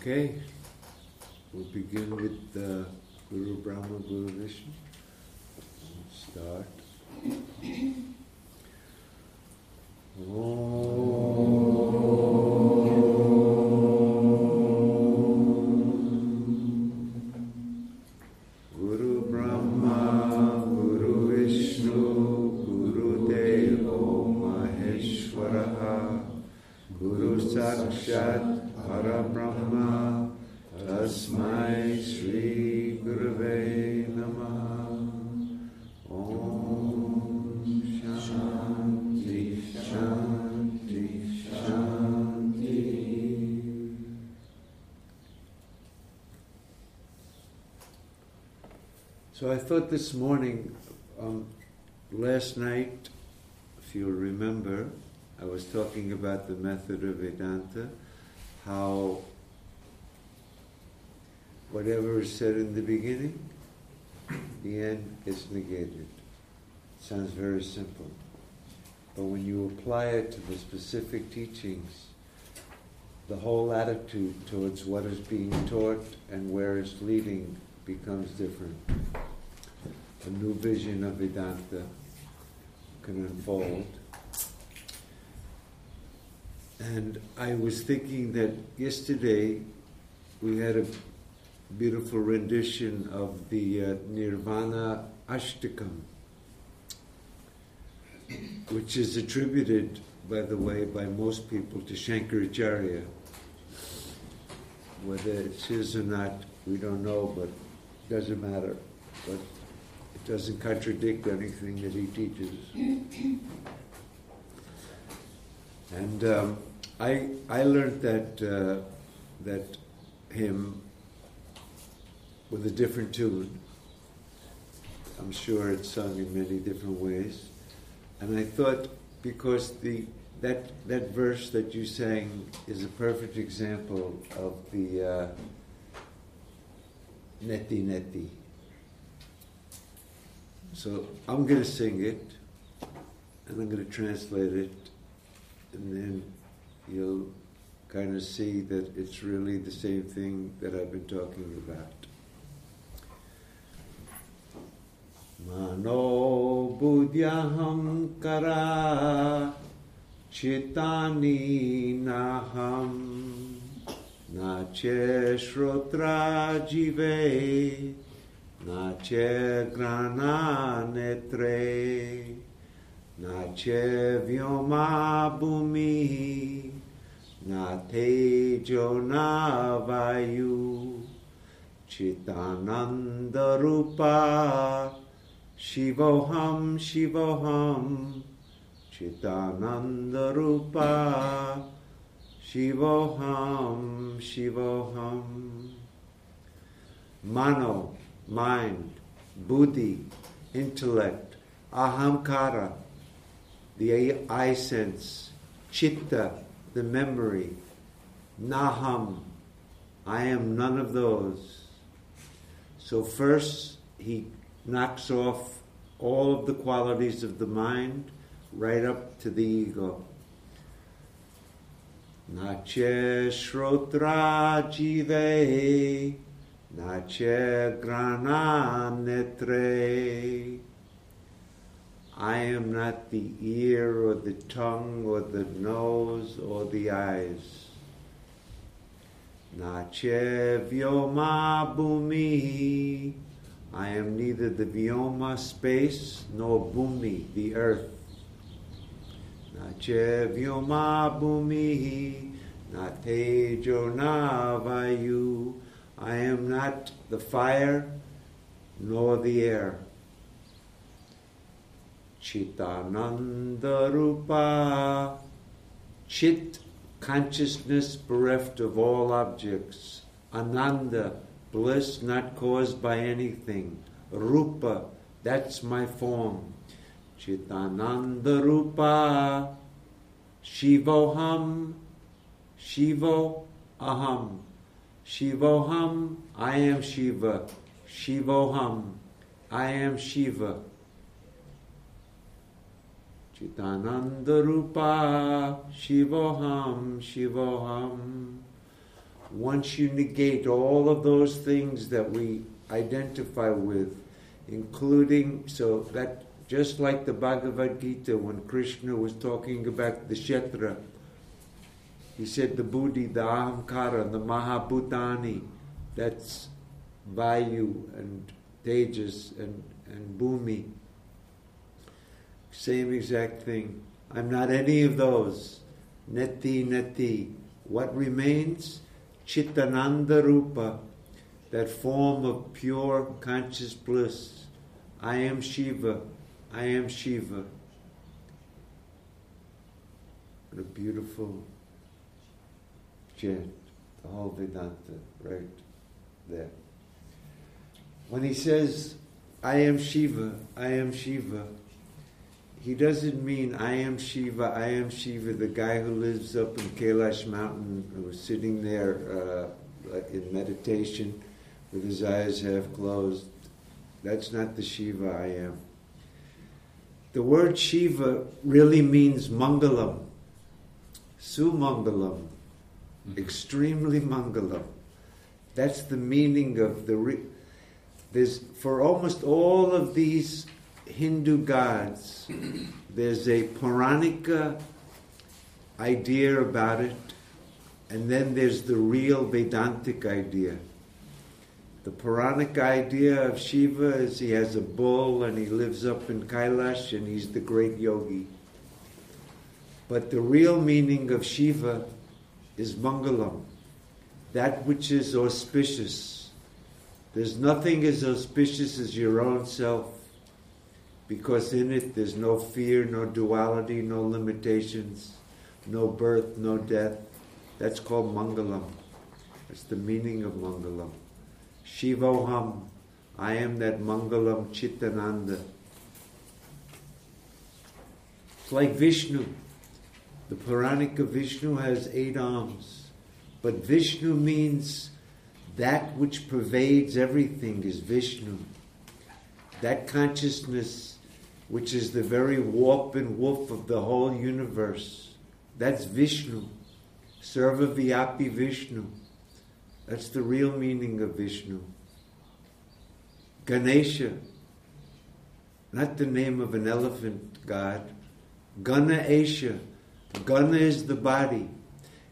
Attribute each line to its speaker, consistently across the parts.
Speaker 1: Okay, we'll begin with uh, Guru Brahma, Guru Vishnu. Start. So I thought this morning, um, last night, if you'll remember, I was talking about the method of Vedanta, how whatever is said in the beginning, the end is negated. sounds very simple. But when you apply it to the specific teachings, the whole attitude towards what is being taught and where it's leading becomes different. A new vision of Vedanta can unfold. And I was thinking that yesterday we had a beautiful rendition of the uh, Nirvana Ashtakam, which is attributed, by the way, by most people to Shankaracharya. Whether it's his or not, we don't know, but doesn't matter. But it doesn't contradict anything that he teaches. And um, I I learned that uh, that hymn with a different tune. I'm sure it's sung in many different ways. And I thought because the that that verse that you sang is a perfect example of the uh, neti neti. So I'm going to sing it, and I'm going to translate it, and then you'll kind of see that it's really the same thing that I've been talking about. Mano buddhyaham kara chitani naham nache shrotra jive nache grana netre nache vyoma bhumi na tejo na vayu chitananda rupa Shivoham, Shivoham, Chitananda Rupa, Shivoham, Shivoham. Mind, buddhi, intellect, ahamkara, the eye sense, chitta, the memory, naham, I am none of those. So first he knocks off all of the qualities of the mind right up to the ego. Nache shrotra jive, nache granam netre. I am not the ear or the tongue or the nose or the eyes. Nache vyoma bhumi. I am neither the Vyoma space nor Bhumi, the earth. Nache Vyoma Bhumi, not Tejo na Vayu. I am not the fire nor the air. Chitananda Rupa, Chit, consciousness bereft of all objects. Ananda, bliss not caused by anything. Rupa, that's my form. Chitananda Rupa, Shivoham, Shivo Aham. Shivoham, I am Shiva. Shivoham, I am Shiva. Chitananda Rupa, Shivoham, Shivoham. once you negate all of those things that we identify with, including, so that just like the Bhagavad Gita, when Krishna was talking about the Kshetra, he said the Buddhi, the Ahamkara, the Mahabhutani, that's Vayu and Tejas and, and Bhumi. Same exact thing. I'm not any of those. Neti, neti. What remains? Chitananda Rupa, that form of pure conscious bliss. I am Shiva. I am Shiva. What a beautiful chant, the whole Vedanta, right there. When he says, I am Shiva, I am Shiva, he doesn't mean I am Shiva, I am Shiva, the guy who lives up in Kailash mountain, who was sitting there uh, in meditation with his eyes half closed. That's not the Shiva I am. The word Shiva really means Mangalam, Sumangalam, mm-hmm. extremely Mangalam. That's the meaning of the. Re- there's for almost all of these Hindu gods, there's a Puranika idea about it, and then there's the real Vedantic idea. The Puranic idea of Shiva is he has a bull and he lives up in Kailash and he's the great yogi. But the real meaning of Shiva is Mangalam, that which is auspicious. There's nothing as auspicious as your own self because in it there's no fear, no duality, no limitations, no birth, no death. That's called Mangalam. That's the meaning of Mangalam. Shivoham, I am that Mangalam Chitananda. It's like Vishnu. The Puranika Vishnu has eight arms. But Vishnu means that which pervades everything is Vishnu. That consciousness which is the very warp and woof of the whole universe. That's Vishnu. Sarva Vyapi Vishnu. That's the real meaning of Vishnu. Ganesha, not the name of an elephant god. Gana Esha. Gana is the body.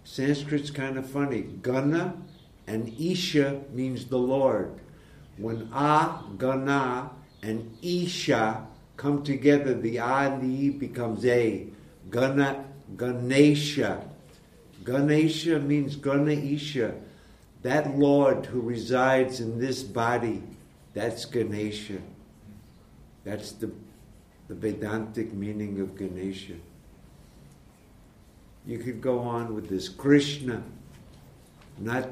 Speaker 1: Sanskrit's kind of funny. Gana and Isha means the Lord. When A, Gana, and Isha come together, the A and the E becomes A. Gana, Ganesha. Ganesha means Gana Isha. That Lord who resides in this body, that's Ganesha. That's the, the Vedantic meaning of Ganesha. You could go on with this. Krishna, not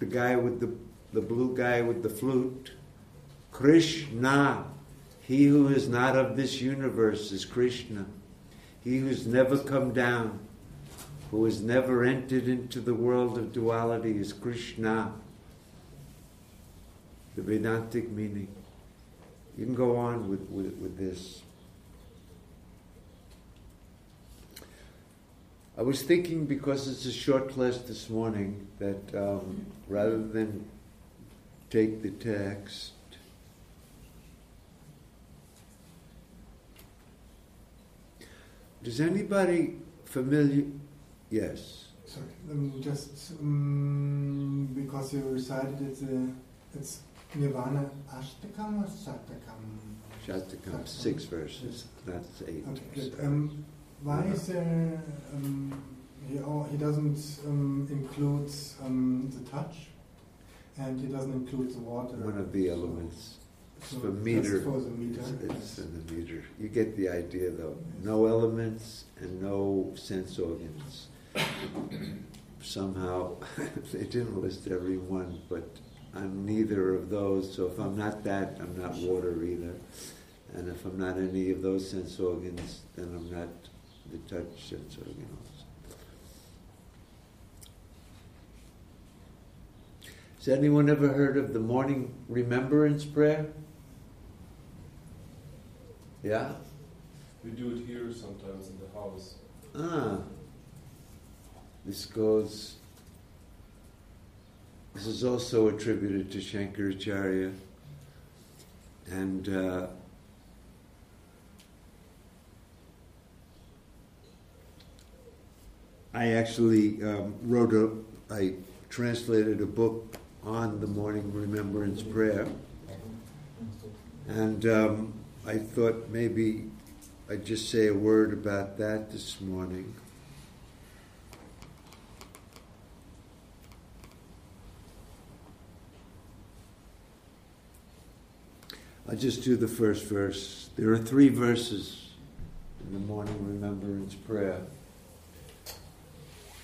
Speaker 1: the guy with the, the blue guy with the flute. Krishna, he who is not of this universe is Krishna. He who's never come down, who has never entered into the world of duality is Krishna. The Vedantic meaning. You can go on with, with, with this. I was thinking because it's a short class this morning that um, rather than take the text, Does anybody familiar? Yes.
Speaker 2: Sorry, um, just um, because you recited it, uh, it's Nirvana Ashtakam or Shatakam?
Speaker 1: Shatakam, six verses, That's eight.
Speaker 2: Okay. Um, why is there, um, he, oh, he doesn't um, include um, the touch and he doesn't include the water?
Speaker 1: One of the elements.
Speaker 2: So
Speaker 1: for meter.
Speaker 2: for the meter.
Speaker 1: It's, it's in the meter. You get the idea, though. No elements and no sense organs. Somehow, they didn't list every one, but I'm neither of those. So if I'm not that, I'm not water either. And if I'm not any of those sense organs, then I'm not the touch sense organs. Has anyone ever heard of the morning remembrance prayer? Yeah?
Speaker 3: We do it here sometimes in the house.
Speaker 1: Ah. This goes This is also attributed to Shankaracharya. And uh, I actually um, wrote a, I translated a book on the morning remembrance prayer. And um, I thought maybe I'd just say a word about that this morning. I'll just do the first verse. There are three verses in the morning remembrance prayer.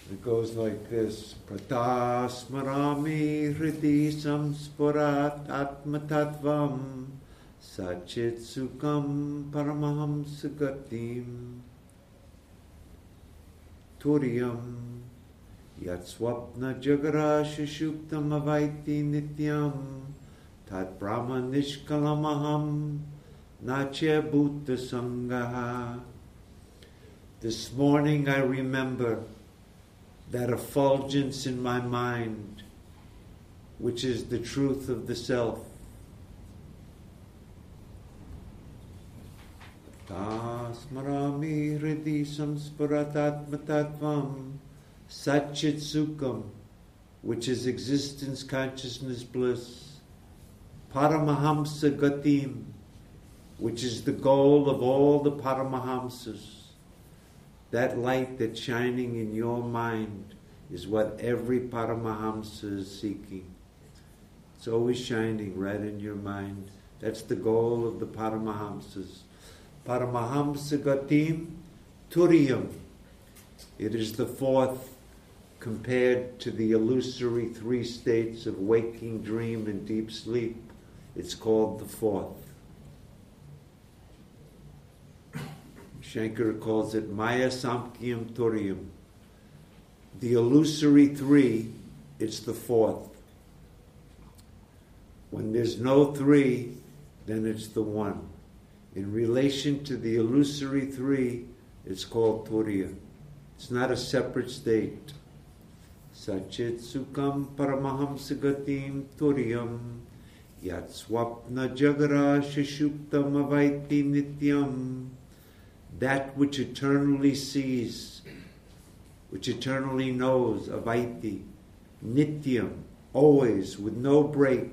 Speaker 1: It goes like this. Pratasmarami hriti samspurat atmatatvam sachit sukam paramaham sagatim turyam yatswapna jagarashishuktam avaiti nityam tat brahma nishkalamaham nache bhuta sangaha. This morning I remember that effulgence in my mind, which is the truth of the self. Tasmarami hridi samsparatatmatatvam satchit sukham, which is existence, consciousness, bliss. Paramahamsa gatim, which is the goal of all the Paramahamsas. That light that's shining in your mind is what every Paramahamsa is seeking. It's always shining right in your mind. That's the goal of the Paramahamsas. Paramahamsa Gatim Turiyam. It is the fourth compared to the illusory three states of waking, dream, and deep sleep. It's called the fourth. Shankara calls it Maya Samkhyam Turiyam. The illusory three, it's the fourth. When there's no three, then it's the one. In relation to the illusory three, it's called Turiya. It's not a separate state. Sachit Sukham Paramahamsa Gatim Turiyam Yat Swapna Jagara Shishuktam Avaiti Nityam that which eternally sees, which eternally knows, avaiti, nityam, always, with no break,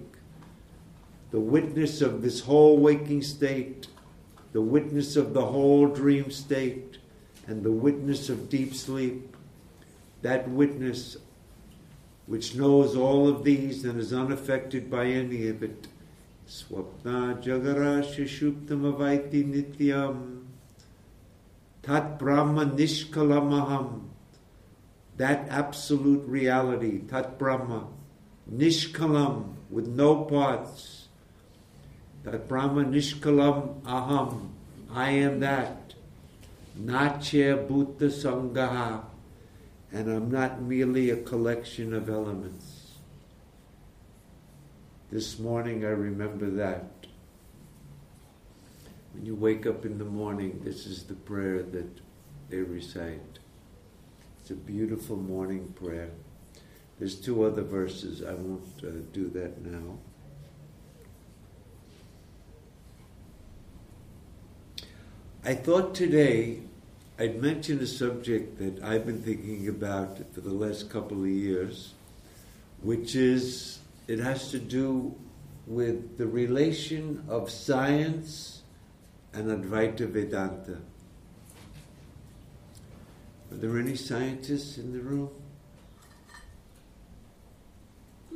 Speaker 1: the witness of this whole waking state, the witness of the whole dream state, and the witness of deep sleep, that witness which knows all of these and is unaffected by any of it. Swapna jagara shishuptam avaiti nityam. Tat Brahma Nishkalamaham. That absolute reality, Tat Brahma, Nishkalam, with no parts. Tat Brahma Nishkalam Aham. I am that. Nache Bhuta Sangaha. And I'm not merely a collection of elements. This morning I remember that. When you wake up in the morning, this is the prayer that they recite. It's a beautiful morning prayer. There's two other verses. I won't uh, do that now. I thought today I'd mention a subject that I've been thinking about for the last couple of years, which is it has to do with the relation of science and Advaita Vedanta. Are there any scientists in the room?
Speaker 4: I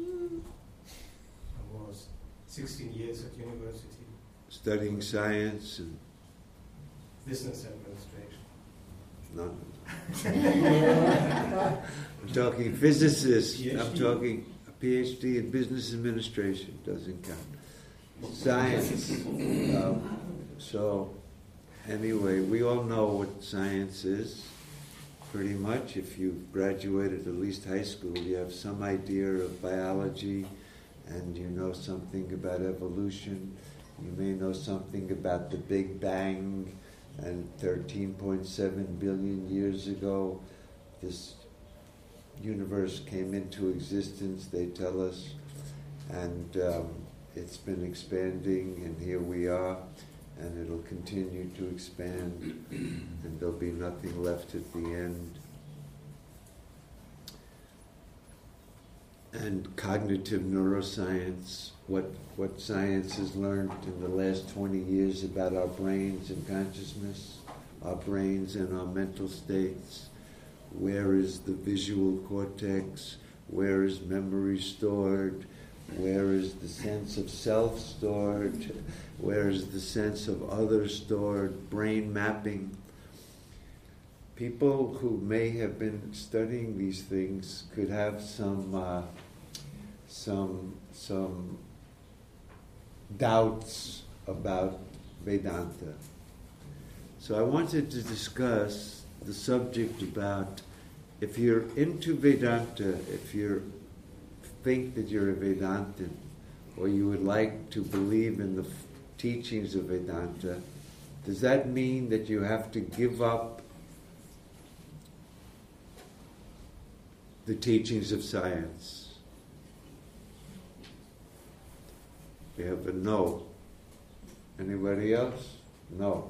Speaker 4: was 16 years at university,
Speaker 1: Studying science and
Speaker 4: business administration.
Speaker 1: none. I'm talking physicists. I'm talking a PhD in business administration. Doesn't count. Science. Um, so, anyway, we all know what science is. Pretty much, if you've graduated at least high school, you have some idea of biology, and you know something about evolution. You may know something about the Big Bang, and 13.7 billion years ago, this universe came into existence, they tell us, and um, it's been expanding, and here we are, and it'll continue to expand, and there'll be nothing left at the end. And cognitive neuroscience, what, what science has learned in the last 20 years about our brains and consciousness, our brains and our mental states, where is the visual cortex, where is memory stored, where is the sense of self stored, where is the sense of other stored, brain mapping. People who may have been studying these things could have some uh, some some doubts about Vedanta. So I wanted to discuss the subject about if you're into Vedanta, if you think that you're a Vedantin, or you would like to believe in the f- teachings of Vedanta, does that mean that you have to give up the teachings of science? We have a no. Anybody else? No.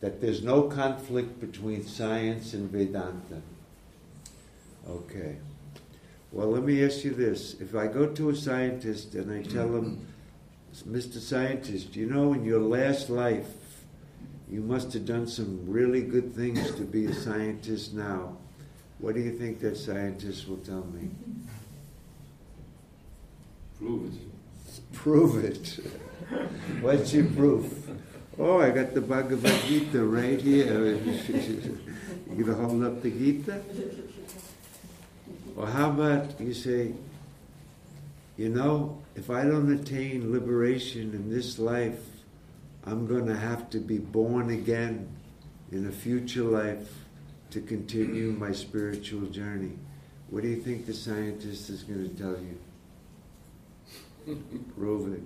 Speaker 1: That there's no conflict between science and Vedanta. Okay. Well, let me ask you this. If I go to a scientist and I tell him, Mr. Scientist, you know, in your last life, you must have done some really good things to be a scientist now. What do you think that scientist will tell me?
Speaker 5: Prove it.
Speaker 1: Prove it. What's your proof? Oh, I got the Bhagavad Gita right here. you gonna hold up the Gita? Or how about you say, you know, if I don't attain liberation in this life, I'm going to have to be born again in a future life to continue my spiritual journey. What do you think the scientist is going to tell you? Prove it.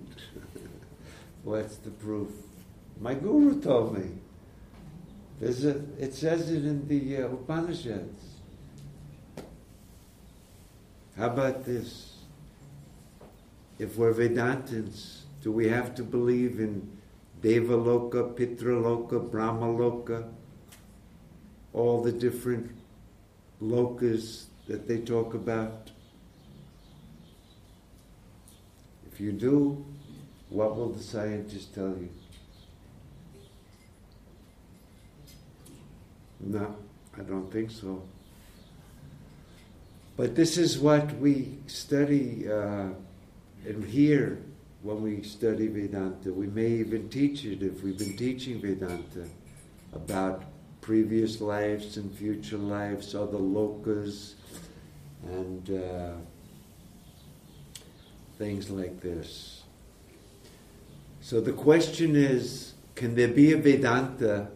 Speaker 1: What's the proof? My guru told me. There's a, it says it in the uh, Upanishads. How about this? If we're Vedantins, do we have to believe in Devaloka, Pitraloka, Brahmaloka, all the different lokas that they talk about? If you do, what will the scientists tell you? No, I don't think so. But this is what we study uh, and hear when we study Vedanta. We may even teach it if we've been teaching Vedanta about previous lives and future lives, other lokas, and uh, things like this. So the question is can there be a Vedanta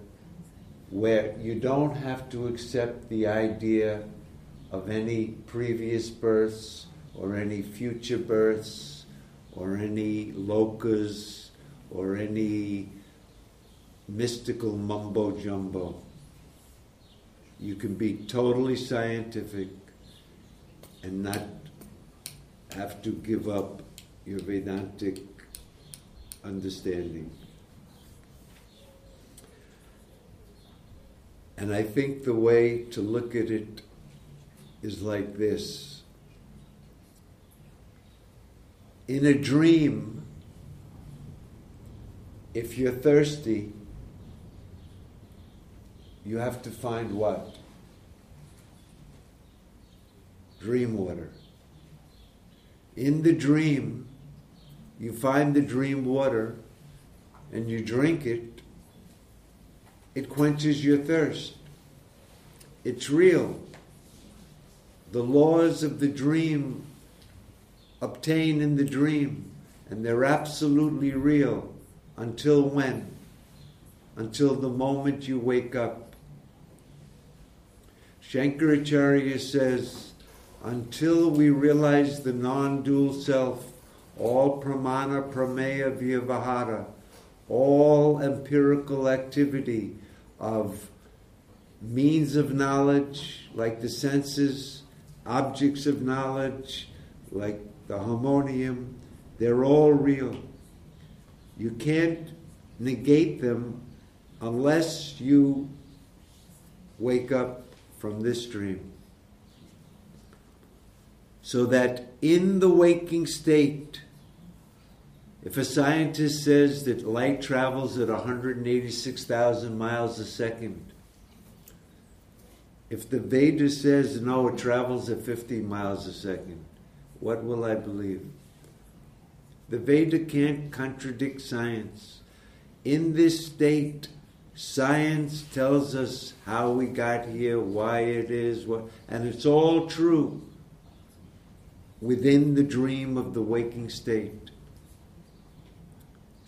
Speaker 1: where you don't have to accept the idea of any previous births or any future births or any lokas or any mystical mumbo jumbo. You can be totally scientific and not have to give up your Vedantic understanding. And I think the way to look at it is like this. In a dream, if you're thirsty, you have to find what? Dream water. In the dream, you find the dream water and you drink it, it quenches your thirst. It's real the laws of the dream obtain in the dream, and they're absolutely real until when? Until the moment you wake up. Shankaracharya says, until we realize the non dual self, all pramana prameya vyavahara, all empirical activity of means of knowledge like the senses, objects of knowledge, like the harmonium, they're all real. You can't negate them unless you wake up from this dream. So that in the waking state, if a scientist says that light travels at 186,000 miles a second, if the Veda says no, it travels at 50 miles a second, what will I believe? The Veda can't contradict science. In this state, science tells us how we got here, why it is, what, and it's all true within the dream of the waking state.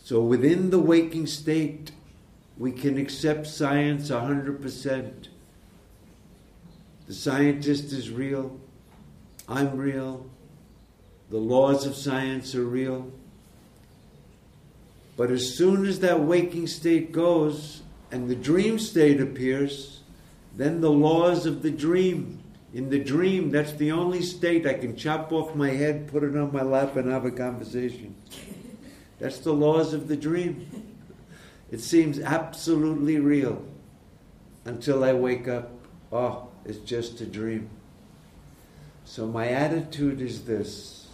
Speaker 1: So within the waking state, we can accept science 100%. The scientist is real. I'm real. The laws of science are real. But as soon as that waking state goes and the dream state appears, then the laws of the dream. In the dream, that's the only state I can chop off my head, put it on my lap, and have a conversation. That's the laws of the dream. It seems absolutely real until I wake up. Oh, it's just a dream. So my attitude is this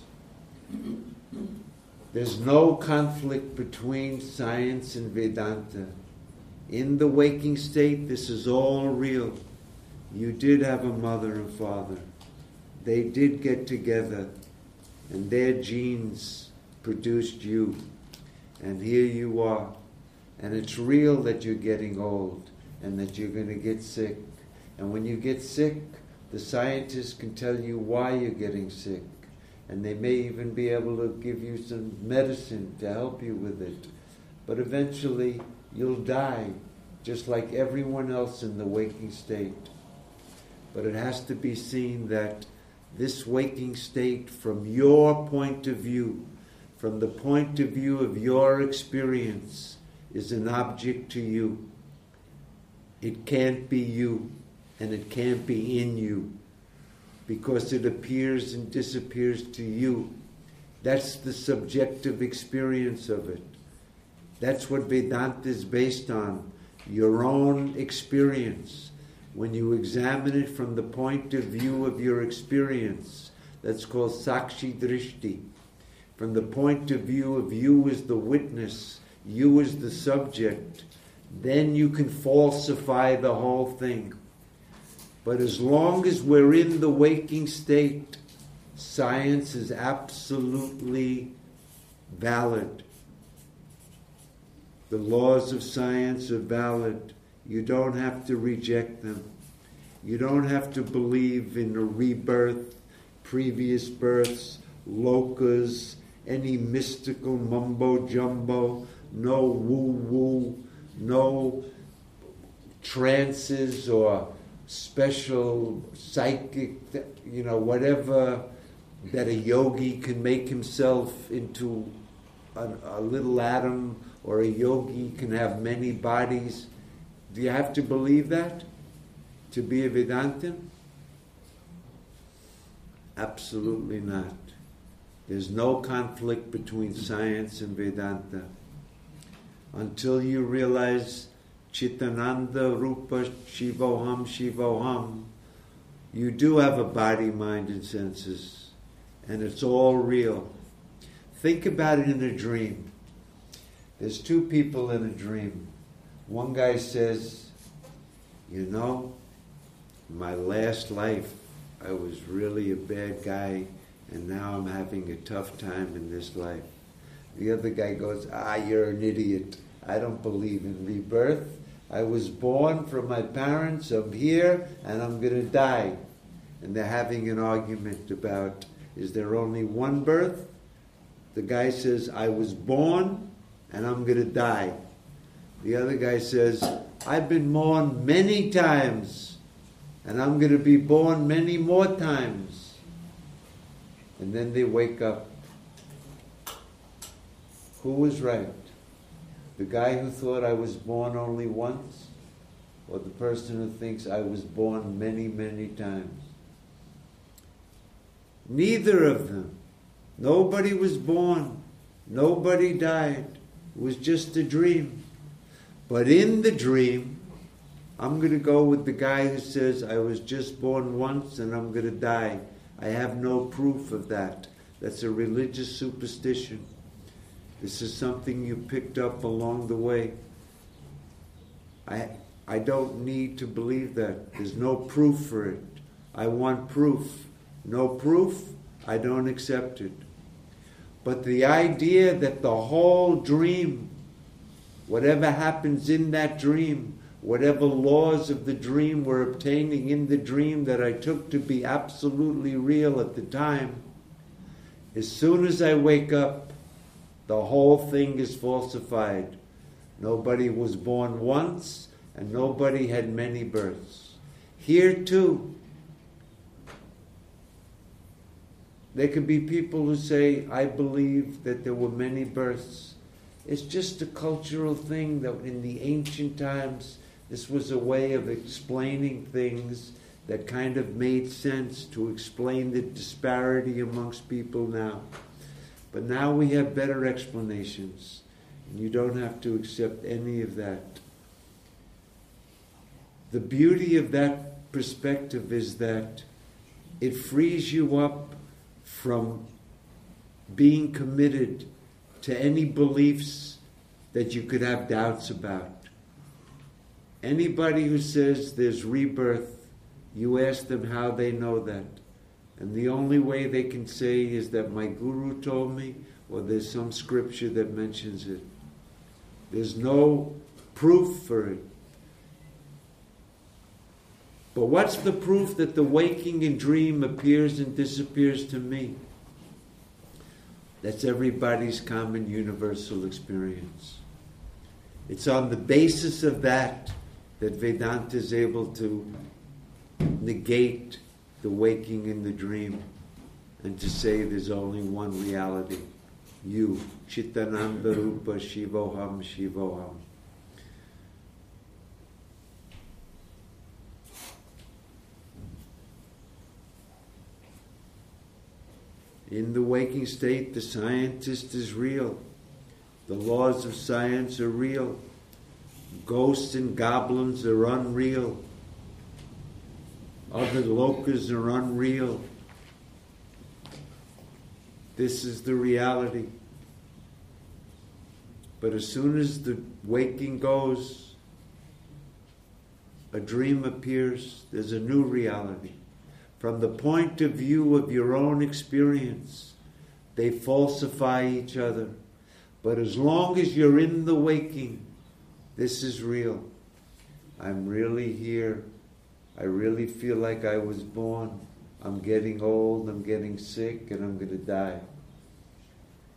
Speaker 1: there's no conflict between science and Vedanta. In the waking state, this is all real. You did have a mother and father. They did get together, and their genes produced you. And here you are. And it's real that you're getting old and that you're going to get sick. And when you get sick, the scientists can tell you why you're getting sick. And they may even be able to give you some medicine to help you with it. But eventually, you'll die, just like everyone else in the waking state. But it has to be seen that this waking state, from your point of view, from the point of view of your experience, is an object to you. It can't be you, and it can't be in you, because it appears and disappears to you. That's the subjective experience of it. That's what Vedanta is based on your own experience. When you examine it from the point of view of your experience, that's called Sakshi Drishti from the point of view of you as the witness, you as the subject, then you can falsify the whole thing. But as long as we're in the waking state, science is absolutely valid. The laws of science are valid. You don't have to reject them. You don't have to believe in a rebirth, previous births, lokas, any mystical mumbo jumbo, no woo woo, no trances or special psychic, you know, whatever that a yogi can make himself into a, a, little atom or a yogi can have many bodies. Do you have to believe that to be a Vedantin? Absolutely not. There's no conflict between science and Vedanta. Until you realize Chitananda Rupa Shivoham Shivoham, you do have a body, mind, and senses, and it's all real. Think about it in a dream. There's two people in a dream. One guy says, You know, my last life, I was really a bad guy and now I'm having a tough time in this life. The other guy goes, Ah, you're an idiot. I don't believe in rebirth. I was born from my parents, I'm here, and I'm going to die. And they're having an argument about is there only one birth? The guy says, I was born and I'm going to die. The other guy says, I've been born many times and I'm going to be born many more times and then they wake up. Who was right? The guy who thought I was born only once, or the person who thinks I was born many, many times? Neither of them. Nobody was born. Nobody died. It was just a dream. But in the dream, I'm going to go with the guy who says, I was just born once and I'm going to die. I have no proof of that. That's a religious superstition. This is something you picked up along the way. I, I don't need to believe that. There's no proof for it. I want proof. No proof, I don't accept it. But the idea that the whole dream, whatever happens in that dream, whatever laws of the dream were obtaining in the dream that I took to be absolutely real at the time, as soon as I wake up, the whole thing is falsified. Nobody was born once, and nobody had many births. Here, too, there could be people who say, I believe that there were many births. It's just a cultural thing that in the ancient times, this was a way of explaining things that kind of made sense to explain the disparity amongst people now. But now we have better explanations, and you don't have to accept any of that. The beauty of that perspective is that it frees you up from being committed to any beliefs that you could have doubts about. Anybody who says there's rebirth, you ask them how they know that. And the only way they can say is that my guru told me, or there's some scripture that mentions it. There's no proof for it. But what's the proof that the waking and dream appears and disappears to me? That's everybody's common universal experience. It's on the basis of that that Vedanta is able to negate the waking and the dream and to say there's only one reality you, Chitananda Rupa Shivoham Shivoham. In the waking state, the scientist is real. The laws of science are real. Ghosts and goblins are unreal. Other lokas are unreal. This is the reality. But as soon as the waking goes, a dream appears, there's a new reality. From the point of view of your own experience, they falsify each other. But as long as you're in the waking, this is real. I'm really here. I really feel like I was born. I'm getting old, I'm getting sick, and I'm going to die.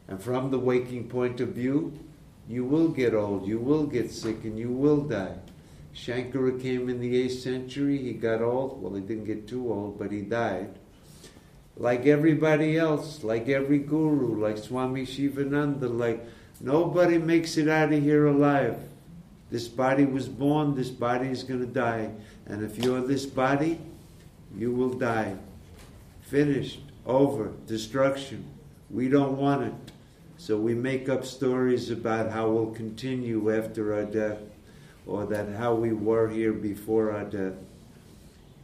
Speaker 1: And from the waking point of view, you will get old, you will get sick, and you will die. Shankara came in the 8th century, he got old. Well, he didn't get too old, but he died. Like everybody else, like every guru, like Swami Shivananda, like nobody makes it out of here alive. This body was born, this body is going to die. And if you're this body, you will die. Finished, over, destruction. We don't want it. So we make up stories about how we'll continue after our death or that how we were here before our death.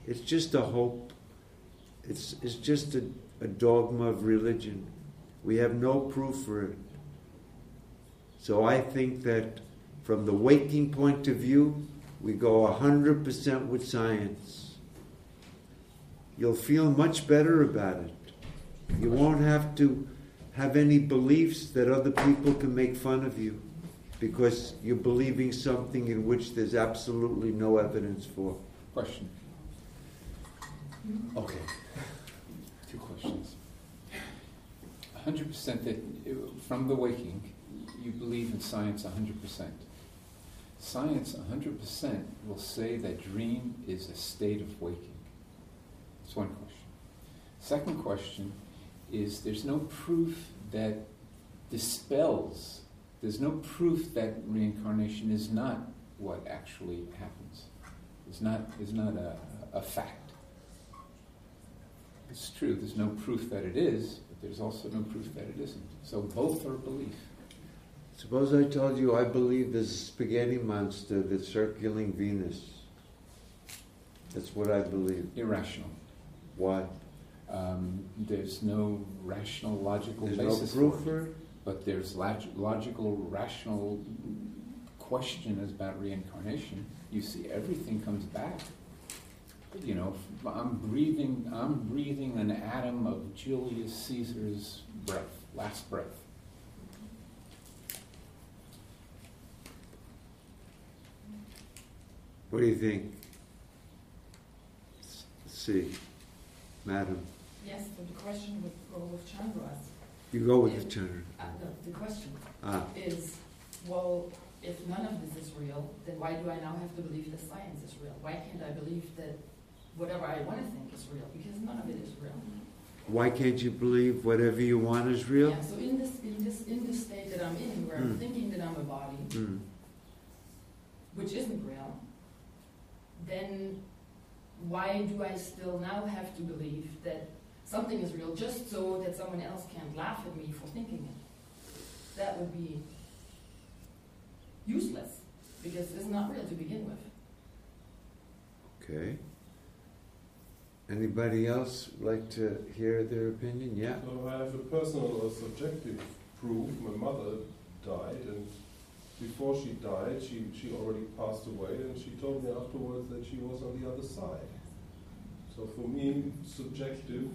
Speaker 1: It's just a hope. It's, it's just a, a dogma of religion. We have no proof for it. So I think that from the waking point of view, we go 100% with science. You'll feel much better about it. You won't have to have any beliefs that other people can make fun of you because you're believing something in which there's absolutely no evidence for.
Speaker 5: Question. Okay. Two questions. 100% that from the waking, you believe in science 100%. Science 100% will say that dream is a state of waking. That's one question. Second question is there's no proof that dispels, there's no proof that reincarnation is not what actually happens. It's not, is not a, a fact. It's true, there's no proof that it is, but there's also no proof that it isn't. So both are belief.
Speaker 1: Suppose I told you I believe there's a spaghetti monster that's circling Venus. That's what I believe.
Speaker 5: Irrational.
Speaker 1: Why?
Speaker 5: Um, there's no rational, logical
Speaker 1: There's no
Speaker 5: basis
Speaker 1: proof
Speaker 5: for it. But there's log- logical, rational question as about reincarnation. You see, everything comes back. You know, I'm breathing. I'm breathing an atom of Julius Caesar's breath, last breath.
Speaker 1: What do you think? S- See, madam,
Speaker 6: Yes, but the question would go with Chandra's.
Speaker 1: you go with the Chandra.
Speaker 6: Uh, the, the question
Speaker 1: Ah,
Speaker 6: is, well, if none of this is real, then why do I now have to believe that science is real? Why can't I believe that whatever I want to think is real? Because none of it is real.
Speaker 1: why can't you believe whatever you want is real?
Speaker 6: Yeah, so in this, in this, in this state that I'm in, where I'm
Speaker 1: Hmm.
Speaker 6: thinking that I'm a body,
Speaker 1: Hmm.
Speaker 6: which isn't real, then why do I still now have to believe that something is real just so that someone else can't laugh at me for thinking it? That would be useless because it's not real to begin with.
Speaker 1: Okay. Anybody else like to hear their opinion? Yeah.
Speaker 3: So I have a personal or subjective proof. My mother died, and before she died, she, she already passed away, and she told me afterwards that she was on the other side. So for me, subjective,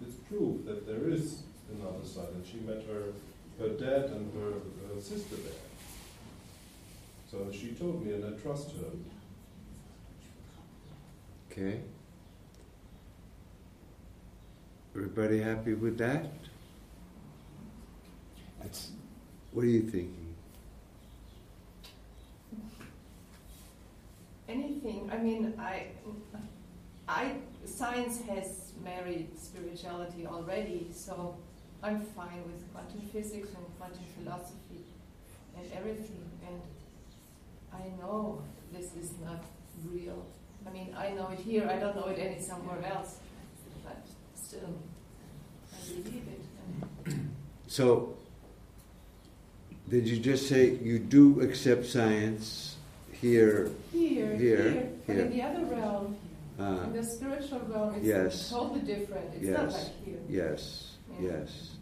Speaker 3: it's proof that there is another side, and she met her, her dad and her, her sister there. So she told me, and I trust her.
Speaker 1: Okay. Everybody happy with that?
Speaker 5: That's
Speaker 1: What are you thinking?
Speaker 7: Anything. I mean, I, I, science has married spirituality already, so I'm fine with quantum physics and quantum philosophy and everything. And I know this is not real. I mean, I know it here. I don't know it any somewhere else, but still, I believe it.
Speaker 1: So, did you just say you do accept science here?
Speaker 7: here,
Speaker 1: Here,
Speaker 7: here, but in the other realm,
Speaker 1: Uh,
Speaker 7: in the spiritual realm, it's
Speaker 1: Yes.
Speaker 7: totally different. It's not like here.
Speaker 1: yes,
Speaker 7: Yeah.
Speaker 1: yes.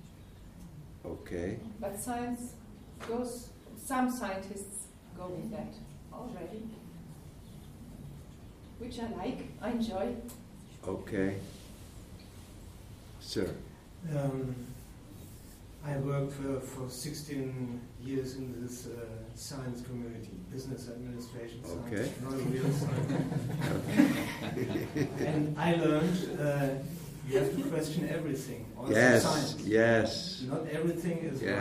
Speaker 1: Okay.
Speaker 7: But science goes, some scientists go with that already, which I like, I enjoy.
Speaker 1: Okay. Sir.
Speaker 4: Um, I worked for, for 16 years in this uh, science community, business administration science,
Speaker 1: Okay.
Speaker 4: not real science. and I learned uh, you have to question everything, also
Speaker 1: Yes,
Speaker 4: science.
Speaker 1: yes.
Speaker 4: Not everything is
Speaker 1: Yes.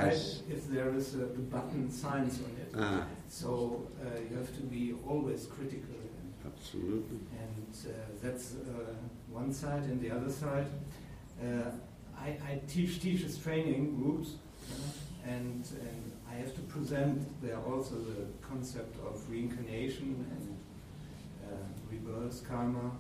Speaker 4: right if there is a, a button science on it.
Speaker 1: Ah,
Speaker 4: So uh, you have to be always critical.
Speaker 1: absolutely.
Speaker 4: And uh, that's uh, one side, and the other side, uh, I, I teach teachers training groups, and, and I have to present there also the concept of reincarnation and uh, rebirth karma,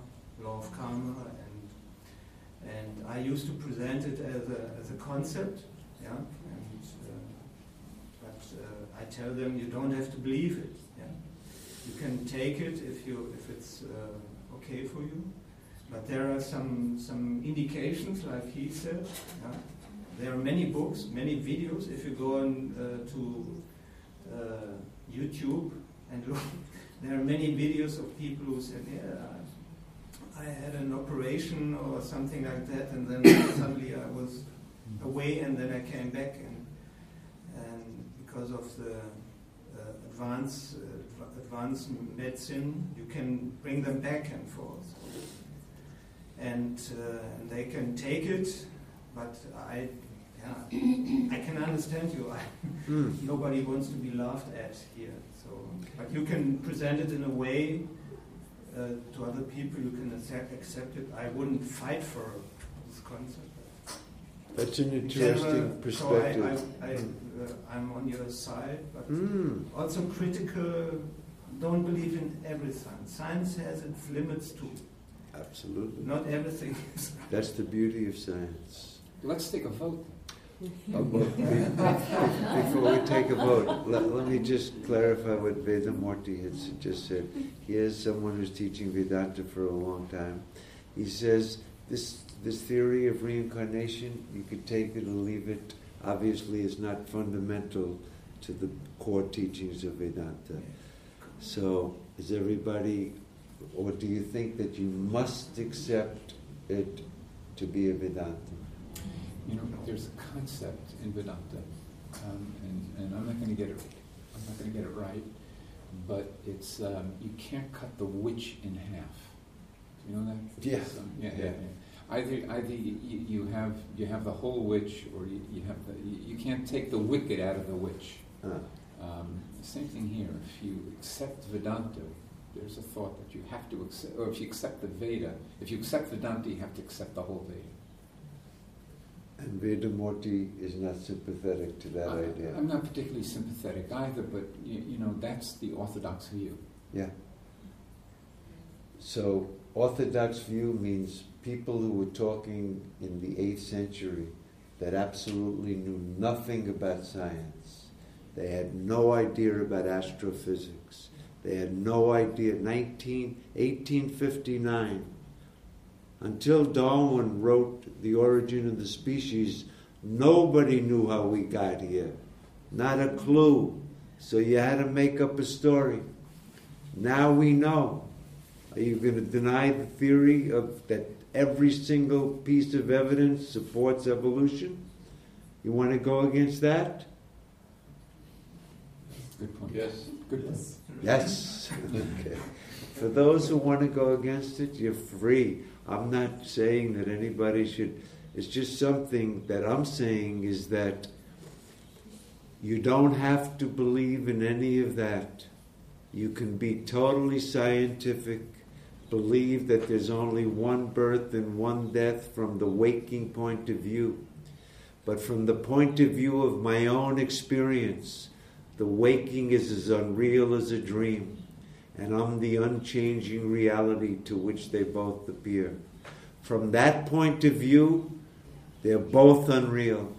Speaker 4: law of karma, and and I used to present it as a as a concept, yeah, and uh, but uh, I tell them you don't have to believe it, yeah. You can take it if you if it's uh, okay for you, but there are some some indications, like he said. Yeah? There are many books, many videos. If you go on uh, to uh, YouTube and look, there are many videos of people who said, "Yeah, I had an operation or something like that, and then suddenly I was away, and then I came back, and and because of the uh, advance, uh, advanced medicine, you can bring them back and forth. And, uh, and they can take it, but I, yeah, I can understand you. I,
Speaker 1: Hmm.
Speaker 4: nobody wants to be laughed at here. So, but you can present it in a way uh, to other people. You can accept, accept it. I wouldn't fight for this concept.
Speaker 1: That's an interesting
Speaker 4: general,
Speaker 1: perspective.
Speaker 4: So I, I, I, uh, I'm on your side, but
Speaker 1: Hmm.
Speaker 4: also critical. Don't believe in everything. Science has its limits too.
Speaker 1: Absolutely.
Speaker 4: Not everything is
Speaker 1: That's the beauty of science.
Speaker 5: Let's take a vote.
Speaker 1: Well, be- be- Before we take a vote, let, let me just clarify what Vedamurti had just said. He is someone who's teaching Vedanta for a long time. He says this this theory of reincarnation, you could take it or leave it. Obviously, is not fundamental to the core teachings of Vedanta. So, is everybody, or do you think that you must accept it to be a Vedanta?
Speaker 5: You know, there's a concept in Vedanta, um, and, and I'm not going to get it. I'm not going to get it right, but it's um, you can't cut the witch in half. You know that?
Speaker 1: Yeah.
Speaker 5: So, yeah, yeah.
Speaker 1: Yeah.
Speaker 5: Either, either you, you have you have the whole witch, or you, you have the you, you can't take the wicked out of the witch.
Speaker 1: Uh,
Speaker 5: Um, same thing here. If you accept Vedanta, there's a thought that you have to accept, or if you accept the Veda, if you accept Vedanta, you have to accept the whole Veda.
Speaker 1: And Vedamurti is not sympathetic to that
Speaker 5: I,
Speaker 1: idea.
Speaker 5: I'm not particularly sympathetic either, but you, you know that's the orthodox view.
Speaker 1: Yeah. So, Orthodox view means people who were talking in the 8th century that absolutely knew nothing about science. They had no idea about astrophysics. They had no idea. 19, 1859, until Darwin wrote The Origin of the Species, nobody knew how we got here. Not a clue. So you had to make up a story. Now we know. Are you going to deny the theory of that every single piece of evidence supports evolution? You want to go against that?
Speaker 5: Good point.
Speaker 3: Yes.
Speaker 5: Good point.
Speaker 1: Yes. okay. For those who want to go against it, you're free. I'm not saying that anybody should. It's just something that I'm saying is that you don't have to believe in any of that. You can be totally scientific, believe that there's only one birth and one death from the waking point of view. But from the point of view of my own experience, the waking is as unreal as a dream, and I'm the unchanging reality to which they both appear. From that point of view, they're both unreal.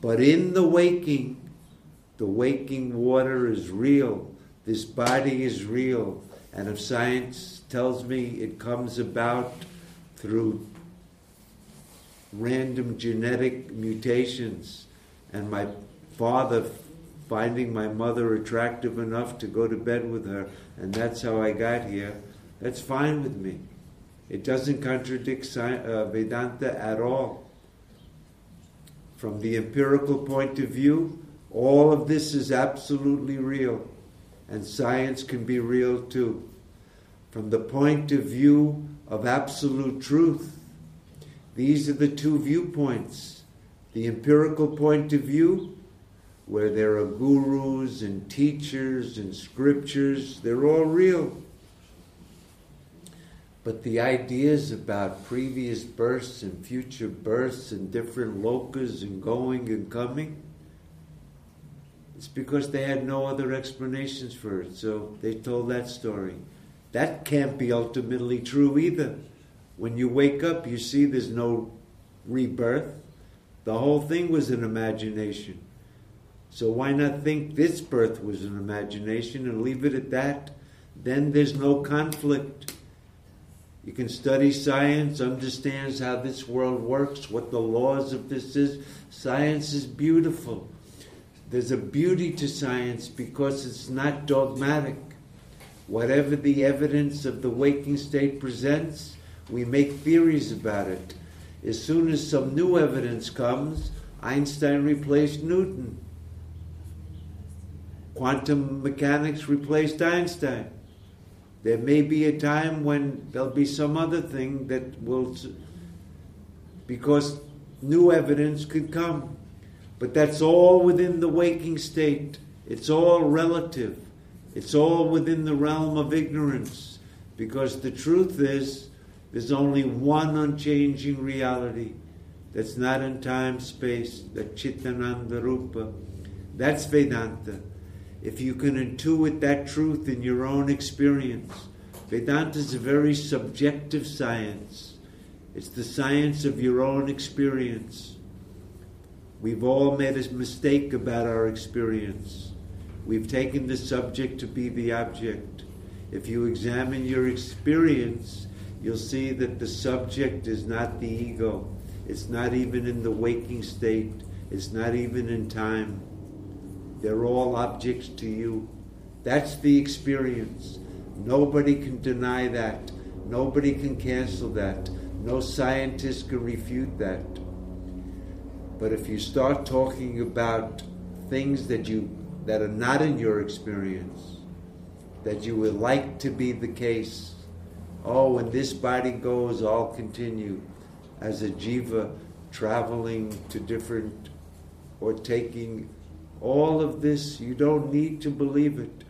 Speaker 1: But in the waking, the waking water is real. This body is real. And if science tells me it comes about through random genetic mutations and my father finding my mother attractive enough to go to bed with her, and that's how I got here, that's fine with me. It doesn't contradict uh, Vedanta at all. From the empirical point of view, all of this is absolutely real, and science can be real too. From the point of view of absolute truth, these are the two viewpoints. The empirical point of view, where there are gurus and teachers and scriptures, they're all real. But the ideas about previous births and future births and different lokas and going and coming, it's because they had no other explanations for it, so they told that story. That can't be ultimately true either. When you wake up, you see there's no rebirth. The whole thing was an imagination. So why not think this birth was an imagination and leave it at that? Then there's no conflict. You can study science, understands how this world works, what the laws of this is. Science is beautiful. There's a beauty to science because it's not dogmatic. Whatever the evidence of the waking state presents, we make theories about it. As soon as some new evidence comes, Einstein replaced Newton. Quantum mechanics replaced Einstein. There may be a time when there'll be some other thing that will, because new evidence could come. But that's all within the waking state. It's all relative. It's all within the realm of ignorance. Because the truth is, there's only one unchanging reality that's not in time space, the Chitananda Rupa. That's Vedanta. If you can intuit that truth in your own experience, Vedanta is a very subjective science. It's the science of your own experience. We've all made a mistake about our experience. We've taken the subject to be the object. If you examine your experience, you'll see that the subject is not the ego. It's not even in the waking state. It's not even in time. They're all objects to you. That's the experience. Nobody can deny that. Nobody can cancel that. No scientist can refute that. But if you start talking about things that you that are not in your experience, that you would like to be the case, oh, when this body goes, I'll continue as a jiva traveling to different or taking all of this, you don't need to believe it.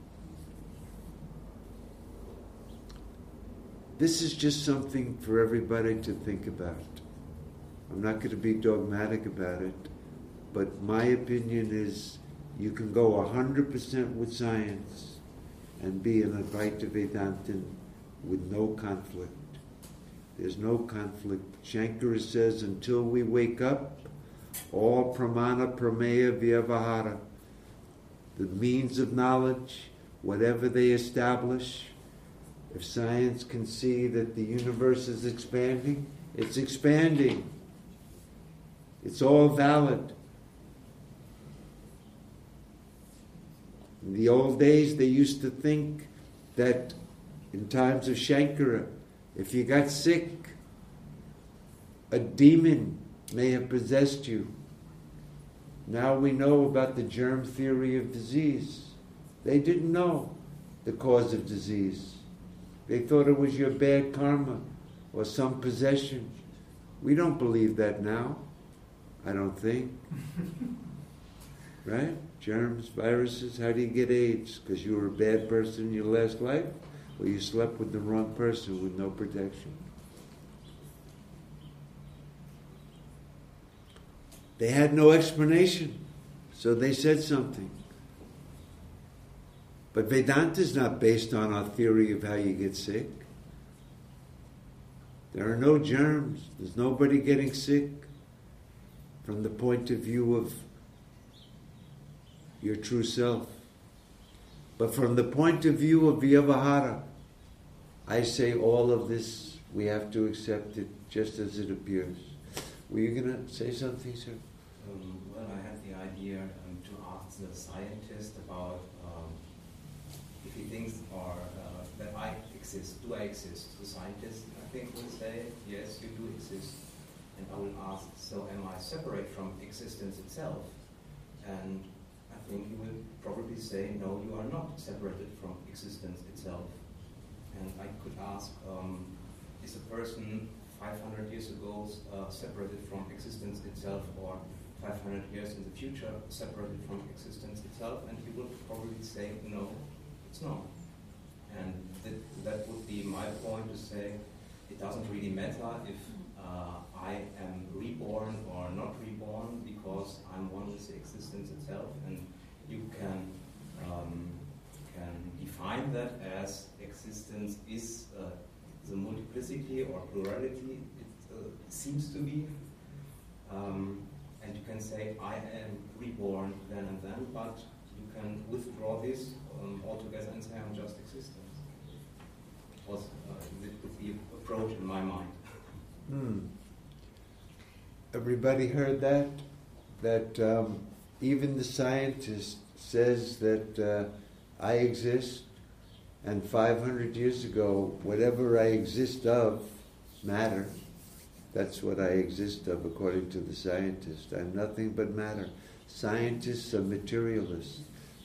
Speaker 1: This is just something for everybody to think about. I'm not going to be dogmatic about it, but my opinion is you can go 100% with science and be an Advaita Vedantin with no conflict. There's no conflict. Shankara says until we wake up, all pramana prameya vyavahara, the means of knowledge, whatever they establish, if science can see that the universe is expanding, it's expanding. It's all valid. In the old days, they used to think that in times of Shankara, if you got sick, a demon may have possessed you. Now we know about the germ theory of disease. They didn't know the cause of disease. They thought it was your bad karma or some possession. We don't believe that now. I don't think. right? Germs, viruses, how do you get AIDS? Because you were a bad person in your last life? Or you slept with the wrong person with no protection? They had no explanation, so they said something. But Vedanta is not based on our theory of how you get sick. There are no germs, there's nobody getting sick from the point of view of your true self. But from the point of view of Vyavahara, I say all of this, we have to accept it just as it appears. Were you going to say something, sir?
Speaker 8: Um, well, I had the idea um, to ask the scientist about um, if he thinks or uh, that I exist. Do I exist? The scientist, I think, would say, yes, you do exist. And I will ask, so am I separate from existence itself? And I think he will probably say, no, you are not separated from existence itself. And I could ask, um, is a person 500 years ago uh, separated from existence itself or 500 years in the future separated from existence itself? And he would probably say, no, it's not. And that, that would be my point to say it doesn't really matter if uh, I am reborn or not reborn because I'm one with the existence itself, and you can um, can define that as existence is uh, the multiplicity or plurality it uh, seems to be, um, and you can say I am reborn then and then, but you can withdraw this um, altogether and say I'm just existence. Was uh, would be approach in my mind.
Speaker 1: Hmm. Everybody heard that? That um, even the scientist says that uh, I exist, and 500 years ago, whatever I exist of, matter. That's what I exist of, according to the scientist. I'm nothing but matter. Scientists are materialists,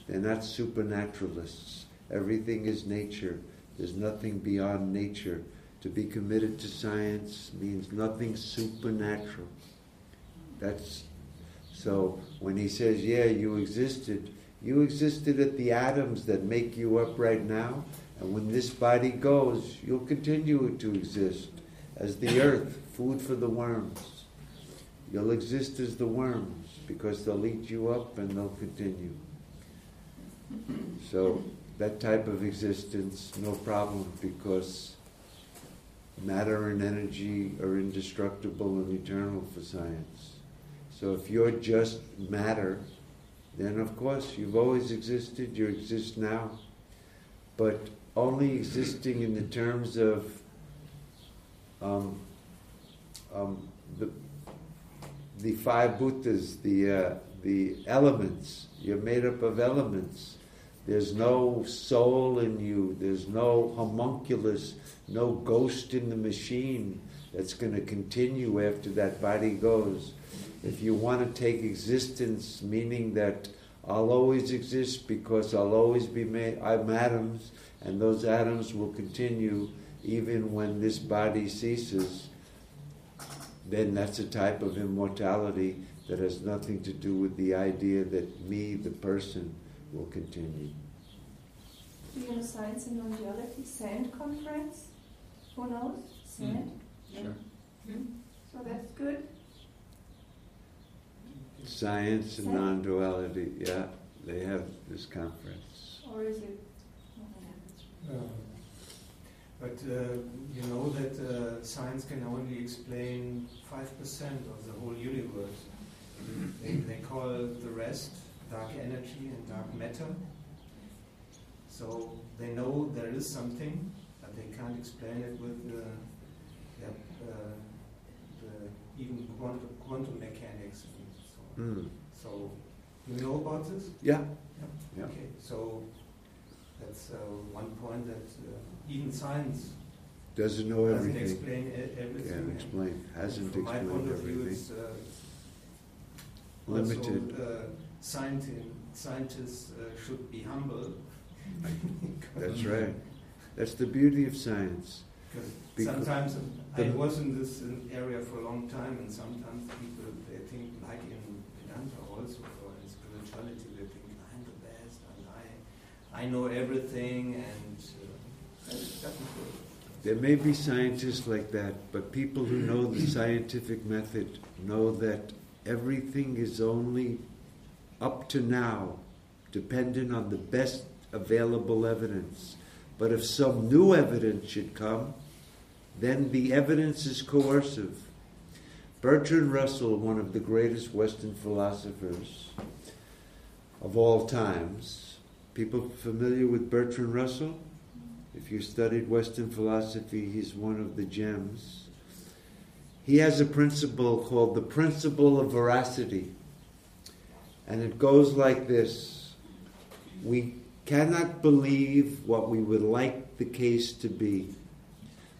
Speaker 1: they're not supernaturalists. Everything is nature, there's nothing beyond nature. To be committed to science means nothing supernatural. That's so when he says, Yeah, you existed, you existed at the atoms that make you up right now, and when this body goes, you'll continue to exist as the earth, food for the worms. You'll exist as the worms because they'll eat you up and they'll continue. So that type of existence, no problem, because matter and energy are indestructible and eternal for science. So if you're just matter, then of course you've always existed, you exist now. But only existing in the terms of um, um, the, the five bhutas, the, uh, the elements. You're made up of elements. There's no soul in you. There's no homunculus, no ghost in the machine that's going to continue after that body goes. If you want to take existence, meaning that I'll always exist because I'll always be made, I'm atoms, and those atoms will continue even when this body ceases, then that's a type of immortality that has nothing to do with the idea that me, the person, will continue.
Speaker 7: Do you know Science and Non-Duality SAND conference? Who knows? Hmm, SAND?
Speaker 5: Sure. Hmm.
Speaker 7: So that's good.
Speaker 1: Science and non duality, yeah, they have this conference.
Speaker 7: Or is it?
Speaker 4: But uh, you know that uh, science can only explain 5% of the whole universe. They, they call the rest dark energy and dark matter. So they know there is something, but they can't explain it with the, yeah, uh, the even quantum, quantum mechanics and so on.
Speaker 1: Mm.
Speaker 4: So you know about this?
Speaker 1: Yeah, Yeah.
Speaker 4: Okay, so that's uh, one point that uh, even science
Speaker 1: doesn't know
Speaker 4: doesn't
Speaker 1: everything.
Speaker 4: explain everything.
Speaker 1: Can't explain, hasn't
Speaker 4: From my point
Speaker 1: explained
Speaker 4: of view,
Speaker 1: everything.
Speaker 4: it's uh,
Speaker 1: Limited.
Speaker 4: Also, uh, scienti- scientists uh, should be humble.
Speaker 1: That's right. That's the beauty of science.
Speaker 4: Because sometimes I was in this area for a long time, and sometimes people they think, like in Vedanta also, or in spirituality, they think I'm the best, and I, know everything, and uh, that doesn't work.
Speaker 1: There may be scientists like that, but people who know the scientific method know that everything is only up to now dependent on the best available evidence. But if some new evidence should come, then the evidence is coercive. Bertrand Russell, one of the greatest Western philosophers of all times, people familiar with Bertrand Russell? If you studied Western philosophy, he's one of the gems. He has a principle called the principle of veracity. And it goes like this We cannot believe what we would like the case to be.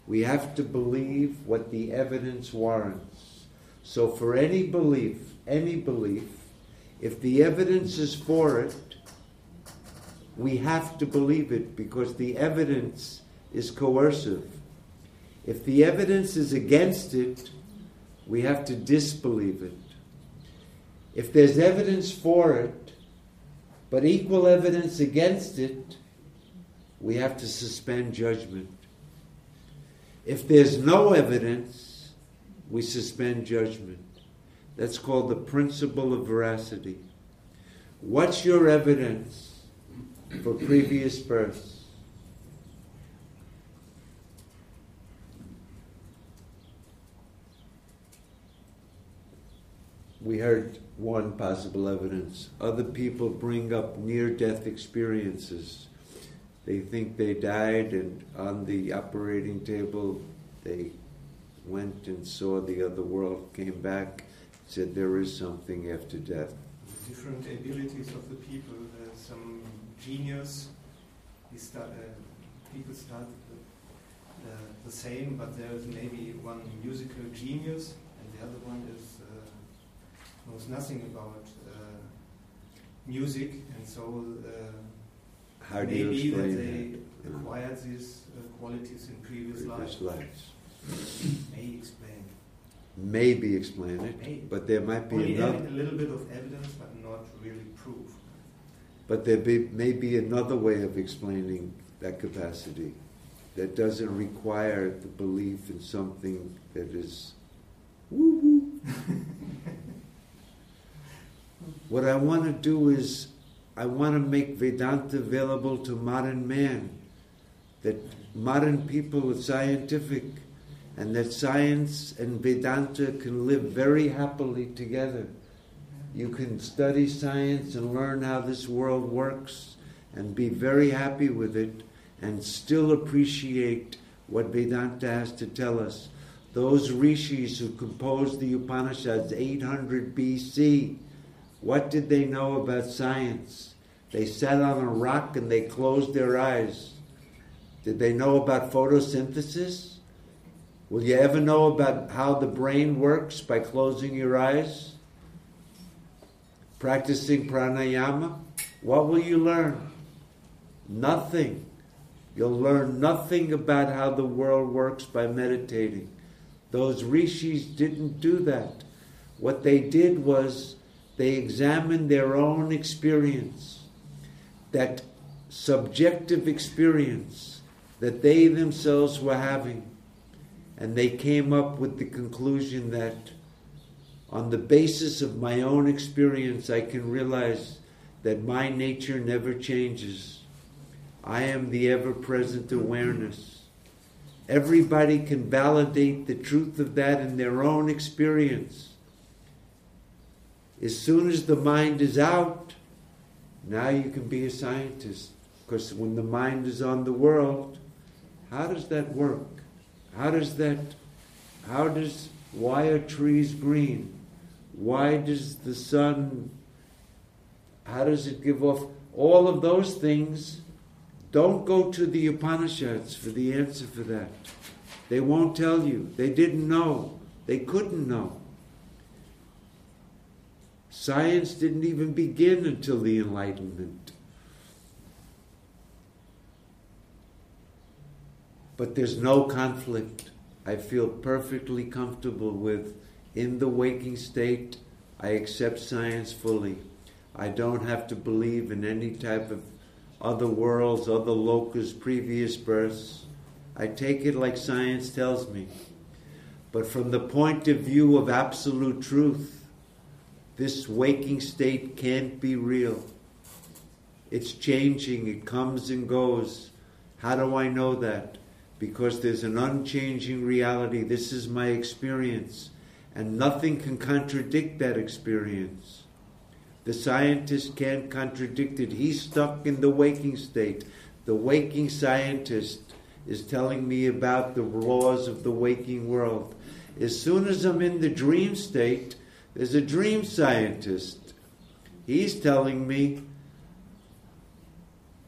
Speaker 1: We have to believe what the evidence warrants. So, for any belief, any belief, if the evidence is for it, we have to believe it because the evidence is coercive. If the evidence is against it, we have to disbelieve it. If there's evidence for it, but equal evidence against it, we have to suspend judgment. If there's no evidence, we suspend judgment. That's called the principle of veracity. What's your evidence for previous births? We heard one possible evidence. Other people bring up near death experiences. They think they died, and on the operating table, they went and saw the other world, came back, said there is something after death.
Speaker 4: Different abilities of the people. There's some genius. Uh, people start uh, the same, but there's maybe one musical genius, and the other one is uh, knows nothing about uh, music, and so uh,
Speaker 1: How do you
Speaker 4: maybe that they
Speaker 1: that?
Speaker 4: acquired these uh, qualities in previous,
Speaker 1: Previous
Speaker 4: lives.
Speaker 1: lives.
Speaker 4: May explain.
Speaker 1: Maybe explain it, but there might be
Speaker 4: Only
Speaker 1: another.
Speaker 4: a little bit of evidence, but not really proof.
Speaker 1: But there be, may be another way of explaining that capacity that doesn't require the belief in something that is woo woo. what I want to do is I want to make Vedanta available to modern man. That modern people are scientific and that science and Vedanta can live very happily together. You can study science and learn how this world works and be very happy with it and still appreciate what Vedanta has to tell us. Those rishis who composed the Upanishads 800 BC, what did they know about science? They sat on a rock and they closed their eyes. Did they know about photosynthesis? Will you ever know about how the brain works by closing your eyes? Practicing pranayama? What will you learn? Nothing. You'll learn nothing about how the world works by meditating. Those rishis didn't do that. What they did was they examined their own experience, that subjective experience that they themselves were having and they came up with the conclusion that on the basis of my own experience, I can realize that my nature never changes. I am the ever present awareness. Everybody can validate the truth of that in their own experience. As soon as the mind is out, now you can be a scientist. Because when the mind is on the world, how does that work? How does that, how does, why are trees green? Why does the sun, how does it give off? All of those things, don't go to the Upanishads for the answer for that. They won't tell you. They didn't know. They couldn't know. Science didn't even begin until the Enlightenment. But there's no conflict. I feel perfectly comfortable with in the waking state, I accept science fully. I don't have to believe in any type of other worlds, other lokas, previous births. I take it like science tells me. But from the point of view of absolute truth, this waking state can't be real. It's changing, it comes and goes. How do I know that? because there's an unchanging reality. This is my experience, and nothing can contradict that experience. The scientist can't contradict it. He's stuck in the waking state. The waking scientist is telling me about the laws of the waking world. As soon as I'm in the dream state, there's a dream scientist. He's telling me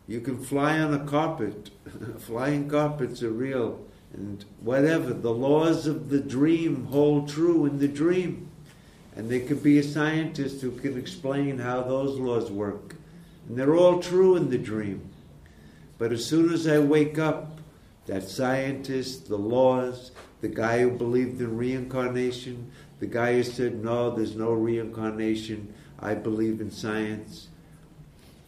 Speaker 1: you can fly on a carpet. Flying carpets are real. And whatever, the laws of the dream hold true in the dream. And there could be a scientist who can explain how those laws work. And they're all true in the dream. But as soon as I wake up, that scientist, the laws, the guy who believed in reincarnation, the guy who said, no, there's no reincarnation, I believe in science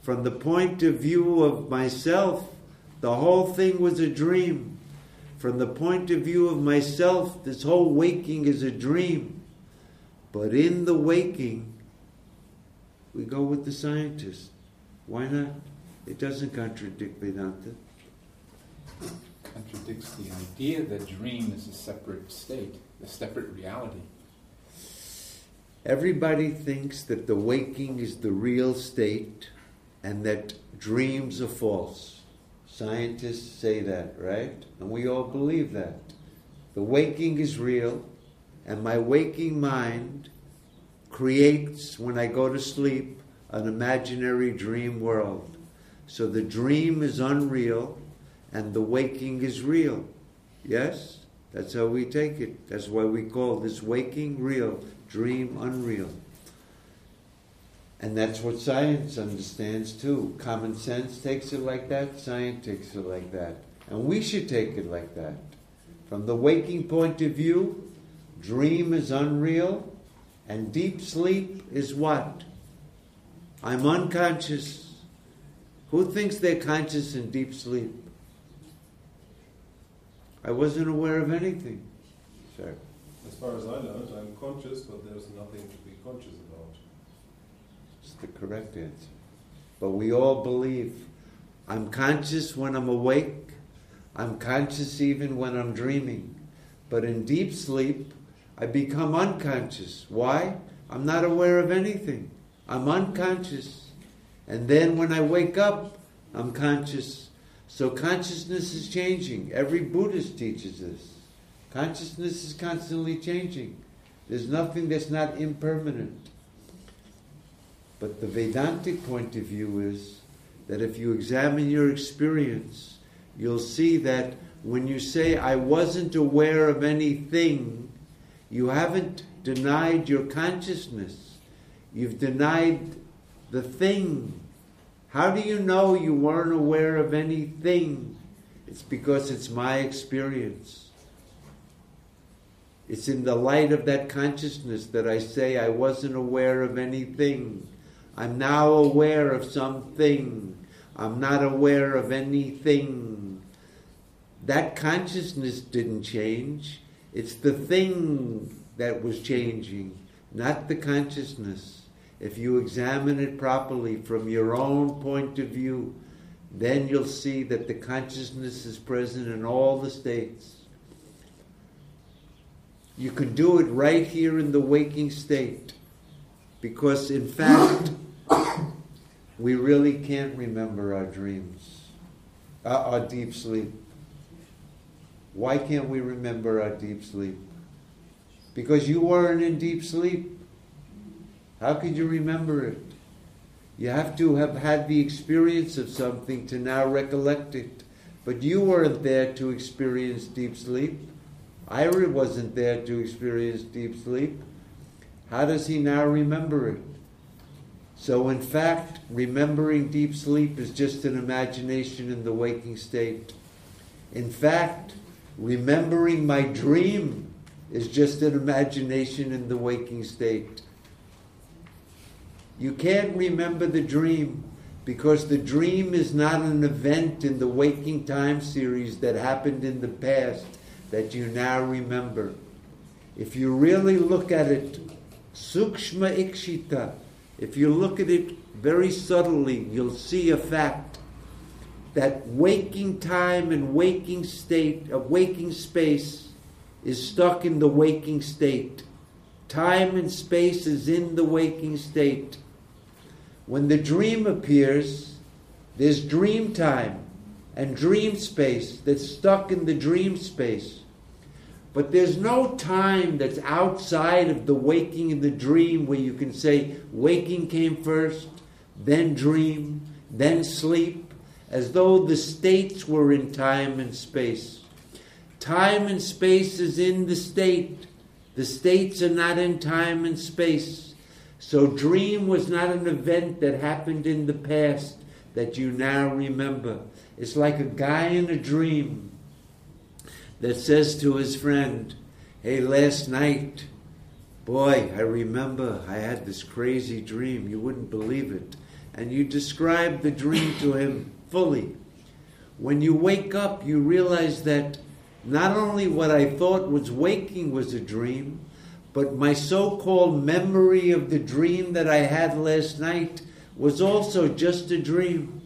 Speaker 1: from the point of view of myself, the whole thing was a dream. From the point of view of myself, this whole waking is a dream. But in the waking, we go with the scientist. Why not? It doesn't contradict Vedanta.
Speaker 5: It contradicts the idea that dream is a separate state, a separate reality.
Speaker 1: Everybody thinks that the waking is the real state and that dreams are false. Scientists say that, right? And we all believe that. The waking is real, and my waking mind creates, when I go to sleep, an imaginary dream world. So the dream is unreal, and the waking is real. Yes? That's how we take it. That's why we call this waking real, dream unreal. And that's what science understands too. Common sense takes it like that, science takes it like that. And we should take it like that. From the waking point of view, dream is unreal, and deep sleep is what? I'm unconscious. Who thinks they're conscious in deep sleep? I wasn't aware of anything. Sir.
Speaker 3: As far as I know, I'm conscious, but there's nothing to be conscious about
Speaker 1: the correct answer. but we all believe I'm conscious when I'm awake, I'm conscious even when I'm dreaming. But in deep sleep, I become unconscious. Why? I'm not aware of anything. I'm unconscious. And then when I wake up, I'm conscious. So consciousness is changing. Every Buddhist teaches this. Consciousness is constantly changing. There's nothing that's not impermanent. But the Vedantic point of view is that if you examine your experience, you'll see that when you say, I wasn't aware of anything, you haven't denied your consciousness. You've denied the thing. How do you know you weren't aware of anything? It's because it's my experience. It's in the light of that consciousness that I say I wasn't aware of anything. I'm now aware of something. I'm not aware of anything. That consciousness didn't change. It's the thing that was changing, not the consciousness. If you examine it properly from your own point of view, then you'll see that the consciousness is present in all the states. You can do it right here in the waking state. Because, in fact, we really can't remember our dreams, uh, our deep sleep. Why can't we remember our deep sleep? Because you weren't in deep sleep. How could you remember it? You have to have had the experience of something to now recollect it. But you weren't there to experience deep sleep. Ira wasn't there to experience deep sleep. How does he now remember it? So, in fact, remembering deep sleep is just an imagination in the waking state. In fact, remembering my dream is just an imagination in the waking state. You can't remember the dream because the dream is not an event in the waking time series that happened in the past that you now remember. If you really look at it, sukshma ikshita, if you look at it very subtly, you'll see a fact that waking time and waking state, a waking space, is stuck in the waking state. Time and space is in the waking state. When the dream appears, there's dream time and dream space that's stuck in the dream space. But there's no time that's outside of the waking and the dream where you can say waking came first, then dream, then sleep, as though the states were in time and space. Time and space is in the state. The states are not in time and space. So, dream was not an event that happened in the past that you now remember. It's like a guy in a dream that says to his friend, Hey, last night, boy, I remember I had this crazy dream. You wouldn't believe it. And you describe the dream to him fully. When you wake up, you realize that not only what I thought was waking was a dream, but my so called memory of the dream that I had last night was also just a dream.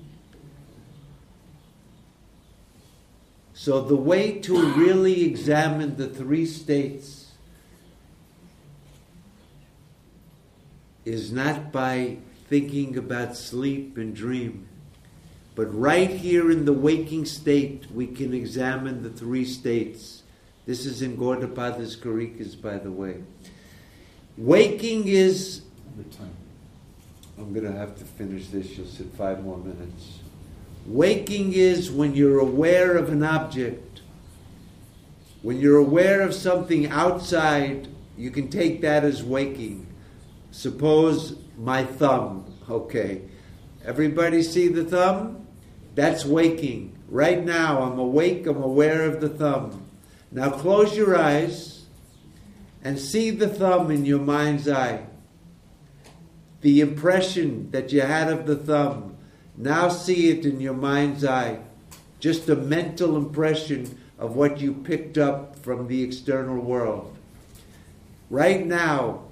Speaker 1: So, the way to really examine the three states is not by thinking about sleep and dream, but right here in the waking state, we can examine the three states. This is in Gaudapada's Karikas, by the way. Waking is. I'm going to have to finish this. You'll sit five more minutes. Waking is when you're aware of an object. When you're aware of something outside, you can take that as waking. Suppose my thumb. Okay. Everybody see the thumb? That's waking. Right now, I'm awake, I'm aware of the thumb. Now close your eyes and see the thumb in your mind's eye. The impression that you had of the thumb. Now see it in your mind's eye. Just a mental impression of what you picked up from the external world. Right now,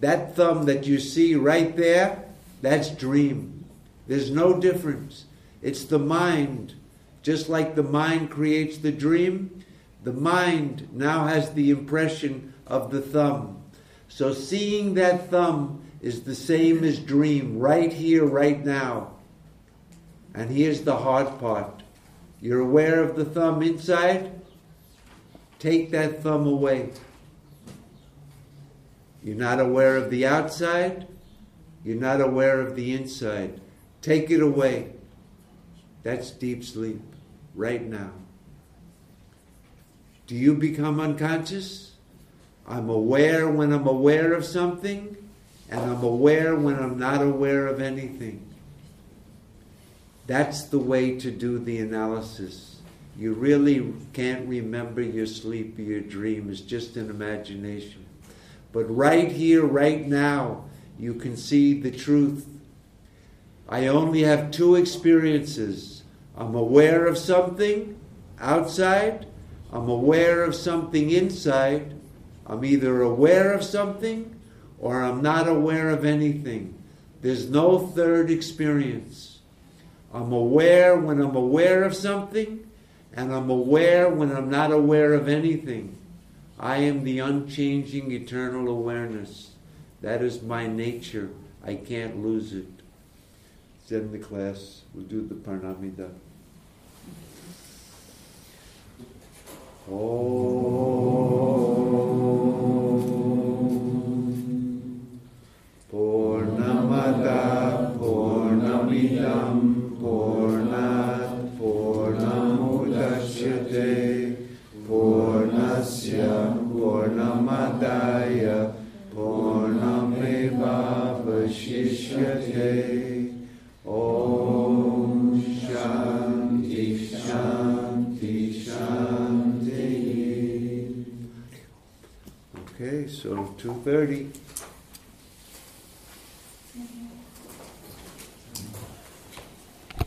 Speaker 1: that thumb that you see right there, that's dream. There's no difference. It's the mind. Just like the mind creates the dream, the mind now has the impression of the thumb. So seeing that thumb is the same as dream, right here, right now. And here's the hard part. You're aware of the thumb inside? Take that thumb away. You're not aware of the outside? You're not aware of the inside. Take it away. That's deep sleep, right now. Do you become unconscious? I'm aware when I'm aware of something, and I'm aware when I'm not aware of anything. That's the way to do the analysis. You really can't remember your sleep or your dream, it's just an imagination. But right here, right now, you can see the truth. I only have two experiences. I'm aware of something outside, I'm aware of something inside. I'm either aware of something or I'm not aware of anything. There's no third experience. I'm aware when I'm aware of something, and I'm aware when I'm not aware of anything. I am the unchanging eternal awareness. That is my nature. I can't lose it. It's in the class. We'll do the Parnamida. Om Okay, 2.30.